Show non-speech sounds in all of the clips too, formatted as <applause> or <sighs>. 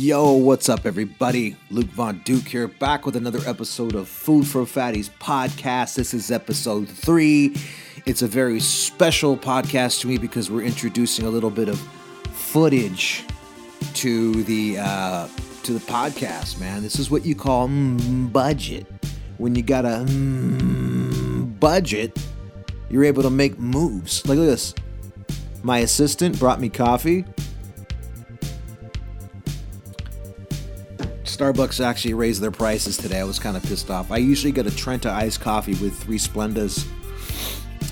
Yo, what's up, everybody? Luke Von Duke here, back with another episode of Food for Fatties podcast. This is episode three. It's a very special podcast to me because we're introducing a little bit of footage to the uh, to the podcast. Man, this is what you call mm, budget. When you got a mm, budget, you're able to make moves. At this. My assistant brought me coffee. Starbucks actually raised their prices today. I was kind of pissed off. I usually get a Trenta iced coffee with three Splendas,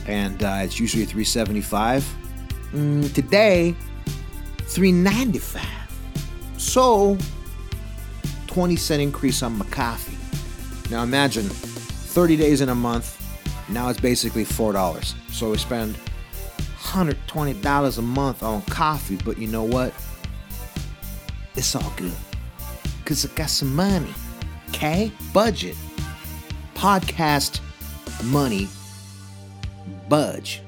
and uh, it's usually three seventy five. Mm, today, three ninety five. So, twenty cent increase on my coffee. Now imagine, thirty days in a month. Now it's basically four dollars. So we spend hundred twenty dollars a month on coffee. But you know what? It's all good because I got some money. Okay? Budget. Podcast money. Budge.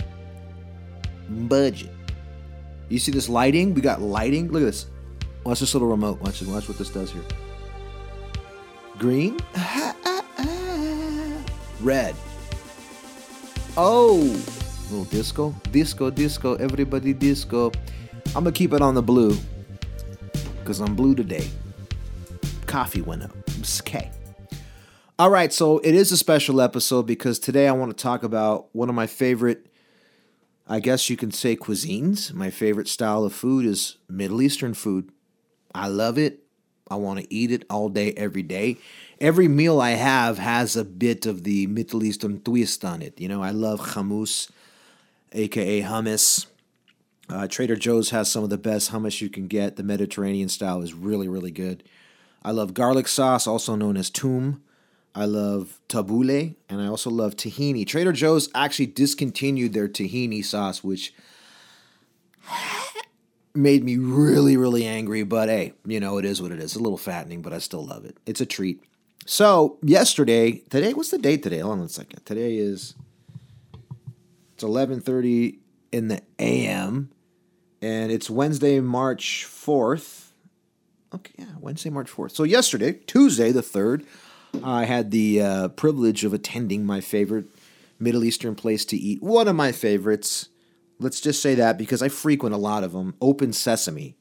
Budget. You see this lighting? We got lighting. Look at this. Watch this little remote. Watch this. Watch what this does here. Green. <laughs> Red. Oh. Little disco. Disco, disco. Everybody disco. I'm to keep it on the blue. Because I'm blue today coffee. It's okay. All right, so it is a special episode because today I want to talk about one of my favorite, I guess you can say, cuisines. My favorite style of food is Middle Eastern food. I love it. I want to eat it all day, every day. Every meal I have has a bit of the Middle Eastern twist on it. You know, I love hummus, aka hummus. Uh, Trader Joe's has some of the best hummus you can get. The Mediterranean style is really, really good. I love garlic sauce, also known as toum. I love tabbouleh, and I also love tahini. Trader Joe's actually discontinued their tahini sauce, which <sighs> made me really, really angry. But hey, you know, it is what it is. It's a little fattening, but I still love it. It's a treat. So yesterday, today, what's the date today? Hold on a second. Today is it's eleven thirty in the AM, and it's Wednesday, March fourth. Okay, yeah, Wednesday, March 4th. So, yesterday, Tuesday, the 3rd, I had the uh, privilege of attending my favorite Middle Eastern place to eat. One of my favorites. Let's just say that because I frequent a lot of them. Open Sesame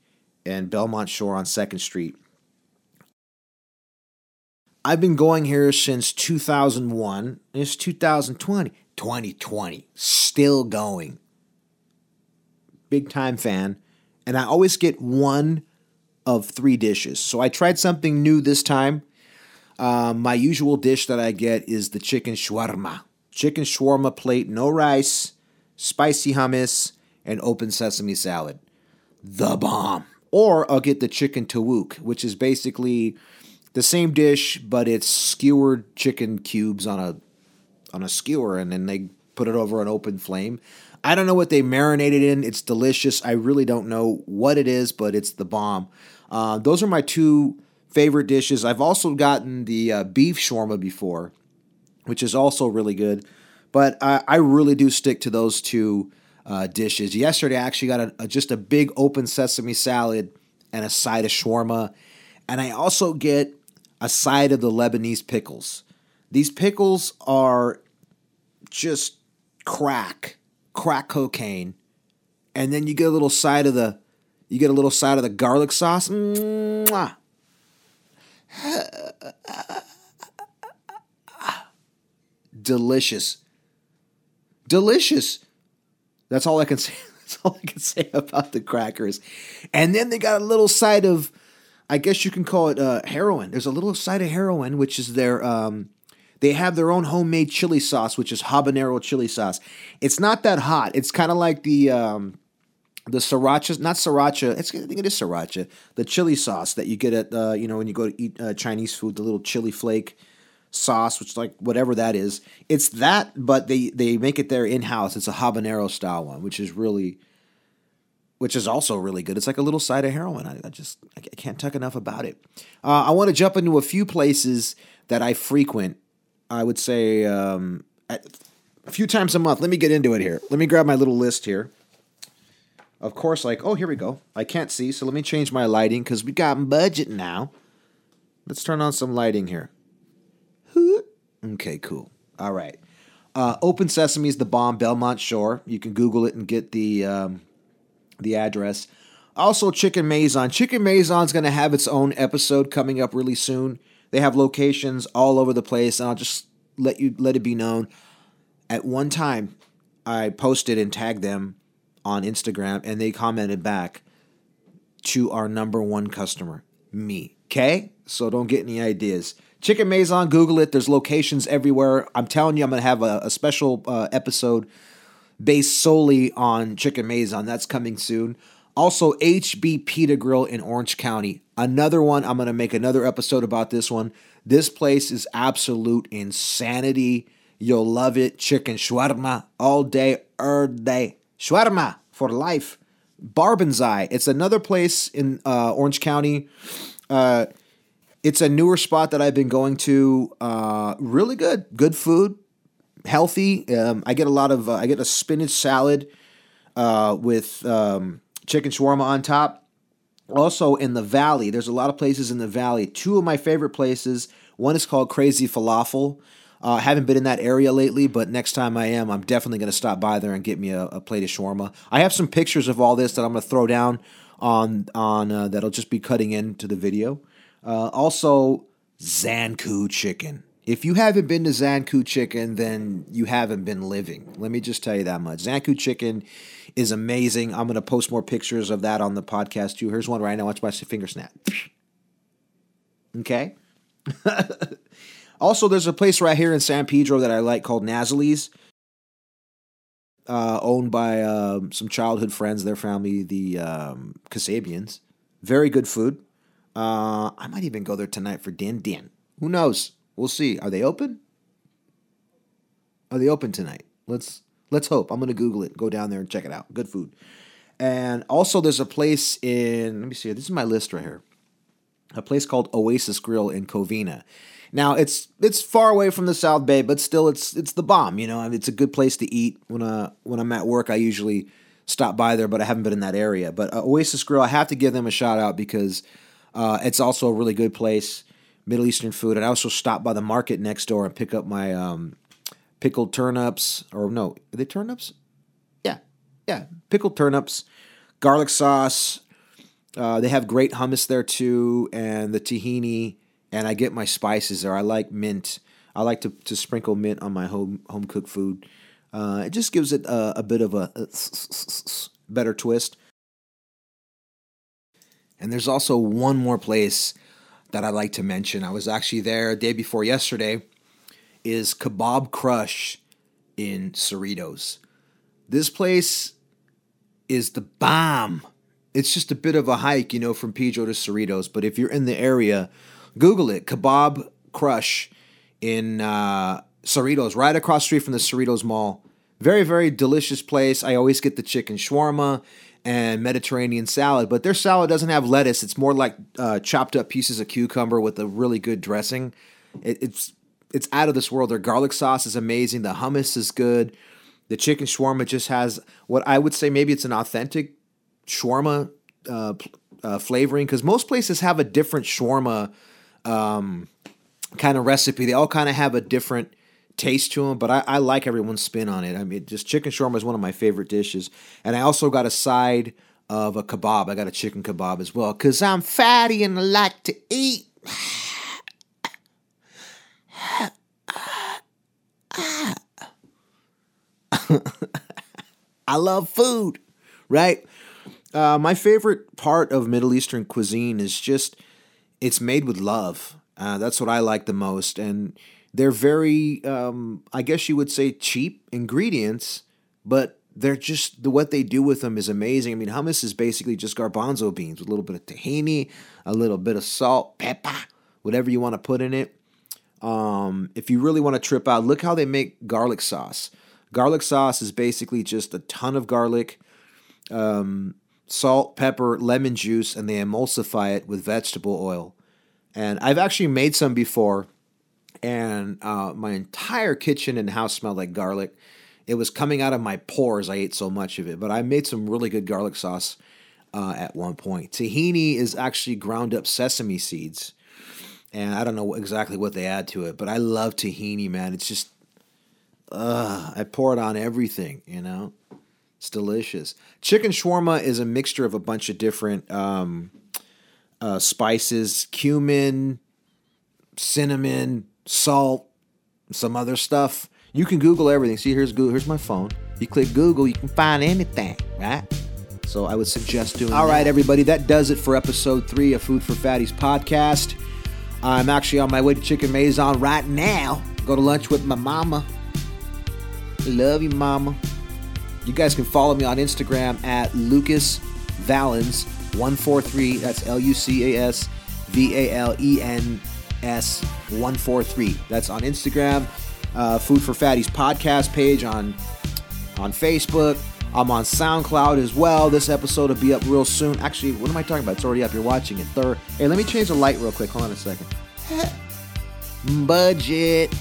and Belmont Shore on 2nd Street. I've been going here since 2001. It's 2020. 2020. Still going. Big time fan. And I always get one of three dishes. So I tried something new this time. Um, my usual dish that I get is the chicken shawarma. Chicken shawarma plate, no rice, spicy hummus, and open sesame salad. The bomb. Or I'll get the chicken tawuk, which is basically the same dish, but it's skewered chicken cubes on a on a skewer, and then they put it over an open flame. I don't know what they marinated in. It's delicious. I really don't know what it is, but it's the bomb. Uh, those are my two favorite dishes. I've also gotten the uh, beef shawarma before, which is also really good. But I, I really do stick to those two uh, dishes. Yesterday, I actually got a, a, just a big open sesame salad and a side of shawarma. And I also get a side of the Lebanese pickles. These pickles are just crack, crack cocaine. And then you get a little side of the you get a little side of the garlic sauce. Mwah. Delicious. Delicious. That's all I can <laughs> say. That's all I can say about the crackers. And then they got a little side of, I guess you can call it uh, heroin. There's a little side of heroin, which is their, um, they have their own homemade chili sauce, which is habanero chili sauce. It's not that hot. It's kind of like the, um, the sriracha, not sriracha. It's, I think it is sriracha. The chili sauce that you get at, uh, you know, when you go to eat uh, Chinese food, the little chili flake sauce, which like whatever that is. It's that, but they they make it there in house. It's a habanero style one, which is really, which is also really good. It's like a little side of heroin. I, I just I can't talk enough about it. Uh, I want to jump into a few places that I frequent. I would say um, a few times a month. Let me get into it here. Let me grab my little list here. Of course, like, oh, here we go. I can't see, so let me change my lighting because we got budget now. Let's turn on some lighting here. Okay, cool. All right. Uh, Open Sesame is the bomb, Belmont Shore. You can Google it and get the um, the address. Also, Chicken Maison. Chicken Maison is going to have its own episode coming up really soon. They have locations all over the place, and I'll just let you let it be known. At one time, I posted and tagged them on Instagram, and they commented back to our number one customer, me. Okay, so don't get any ideas. Chicken Maison, Google it. There's locations everywhere. I'm telling you, I'm going to have a, a special uh, episode based solely on Chicken Maison. That's coming soon. Also, HB Pita Grill in Orange County. Another one. I'm going to make another episode about this one. This place is absolute insanity. You'll love it. Chicken shawarma all day, er day. Shawarma for life. Barbendzai. It's another place in uh, Orange County. Uh, it's a newer spot that I've been going to. Uh, really good, good food, healthy. Um, I get a lot of. Uh, I get a spinach salad uh, with um, chicken shawarma on top. Also in the valley, there's a lot of places in the valley. Two of my favorite places. One is called Crazy Falafel. Uh, haven't been in that area lately, but next time I am, I'm definitely going to stop by there and get me a, a, plate of shawarma. I have some pictures of all this that I'm going to throw down on on uh, that'll just be cutting into the video. Uh, also, Zankou chicken. If you haven't been to Zankou chicken, then you haven't been living. Let me just tell you that much. Zankou chicken is amazing. I'm going to post more pictures of that on the podcast too. Here's one right now. Watch my finger snap. <laughs> Okay. <laughs> also, there's a place right here in San Pedro that I like called Nazaly's. Uh, owned by uh, some childhood friends, their family, the um, Kasabians. Very good food. Uh, I might even go there tonight for Din Din. Who knows? We'll see. Are they open? Are they open tonight? Let's let's hope. I'm gonna Google it. Go down there and check it out. Good food. And also, there's a place in. Let me see. This is my list right here. A place called Oasis Grill in Covina. Now it's it's far away from the South Bay, but still it's it's the bomb. You know, it's a good place to eat. When uh when I'm at work, I usually stop by there, but I haven't been in that area. But uh, Oasis Grill, I have to give them a shout out because uh, it's also a really good place, Middle Eastern food. And I also stop by the market next door and pick up my um, pickled turnips, or no, are they turnips? Yeah, yeah, pickled turnips, garlic sauce. Uh, they have great hummus there too, and the tahini. And I get my spices there. I like mint. I like to, to sprinkle mint on my home home cooked food. Uh, it just gives it a, a bit of a, a better twist. And there's also one more place that I'd like to mention. I was actually there day before yesterday. Is Kebab Crush in Cerritos. This place is the bomb. It's just a bit of a hike, you know, from Pedro to Cerritos. But if you're in the area, Google it. Kebab Crush in uh, Cerritos, right across street from the Cerritos Mall. Very, very delicious place. I always get the chicken shawarma and Mediterranean salad, but their salad doesn't have lettuce. It's more like uh, chopped up pieces of cucumber with a really good dressing. It, it's it's out of this world. Their garlic sauce is amazing. The hummus is good. The chicken shawarma just has what I would say maybe it's an authentic shawarma uh, uh, flavoring because most places have a different shawarma um, kind of recipe. They all kind of have a different taste to them, but I, I, like everyone's spin on it. I mean, just chicken shawarma is one of my favorite dishes, and I also got a side of a kebab. I got a chicken kebab as well because I'm fatty and I like to eat. <laughs> I love food, right? Uh, my favorite part of Middle Eastern cuisine is just it's made with love. Uh, that's what I like the most, and they're very, um, I guess you would say, cheap ingredients, but they're just the what they do with them is amazing. I mean, hummus is basically just garbanzo beans with a little bit of tahini, a little bit of salt, pepper, whatever you want to put in it. Um, if you really want to trip out, look how they make garlic sauce. Garlic sauce is basically just a ton of garlic, um, salt, pepper, lemon juice, and they emulsify it with vegetable oil. And I've actually made some before and uh, my entire kitchen and house smelled like garlic. it was coming out of my pores. I ate so much of it, but I made some really good garlic sauce uh, at one point. Tahini is actually ground up sesame seeds, and I don't know exactly what they add to it, but I love tahini, man. It's just, uh, I pour it on everything, you know. It's delicious. Chicken shawarma is a mixture of a bunch of different um, uh, spices, cumin, cinnamon, salt, some other stuff. You can Google everything. See, here's Google. Here's my phone. You click Google, you can find anything, right? So I would suggest doing. All that. right, everybody, that does it for episode three of Food for Fatties podcast. I'm actually on my way to Chicken Maison right now. Go to lunch with my mama. Love you, mama. You guys can follow me on Instagram at Lucas Valens 143. That's L U C A S V A L E N S 143. That's on Instagram. Uh, Food for Fatties podcast page on on Facebook. I'm on SoundCloud as well. This episode will be up real soon. Actually, what am I talking about? It's already up. You're watching it. Third. Hey, let me change the light real quick. Hold on a second. <laughs> Budget.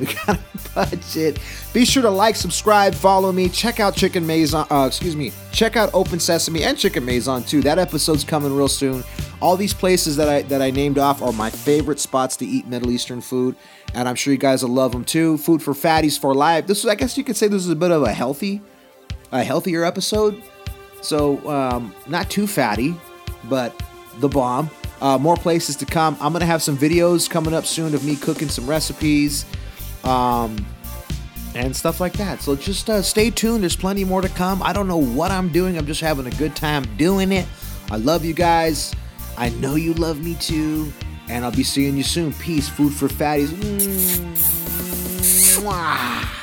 We got a budget. Be sure to like, subscribe, follow me. Check out Chicken Maison. Uh, excuse me. Check out Open Sesame and Chicken Maison too. That episode's coming real soon. All these places that I that I named off are my favorite spots to eat Middle Eastern food, and I'm sure you guys will love them too. Food for fatties for life. This is, I guess, you could say this is a bit of a healthy, a healthier episode. So um, not too fatty, but the bomb. Uh, more places to come. I'm gonna have some videos coming up soon of me cooking some recipes um, and stuff like that. So just uh, stay tuned. There's plenty more to come. I don't know what I'm doing. I'm just having a good time doing it. I love you guys. I know you love me too. And I'll be seeing you soon. Peace. Food for fatties. Mwah.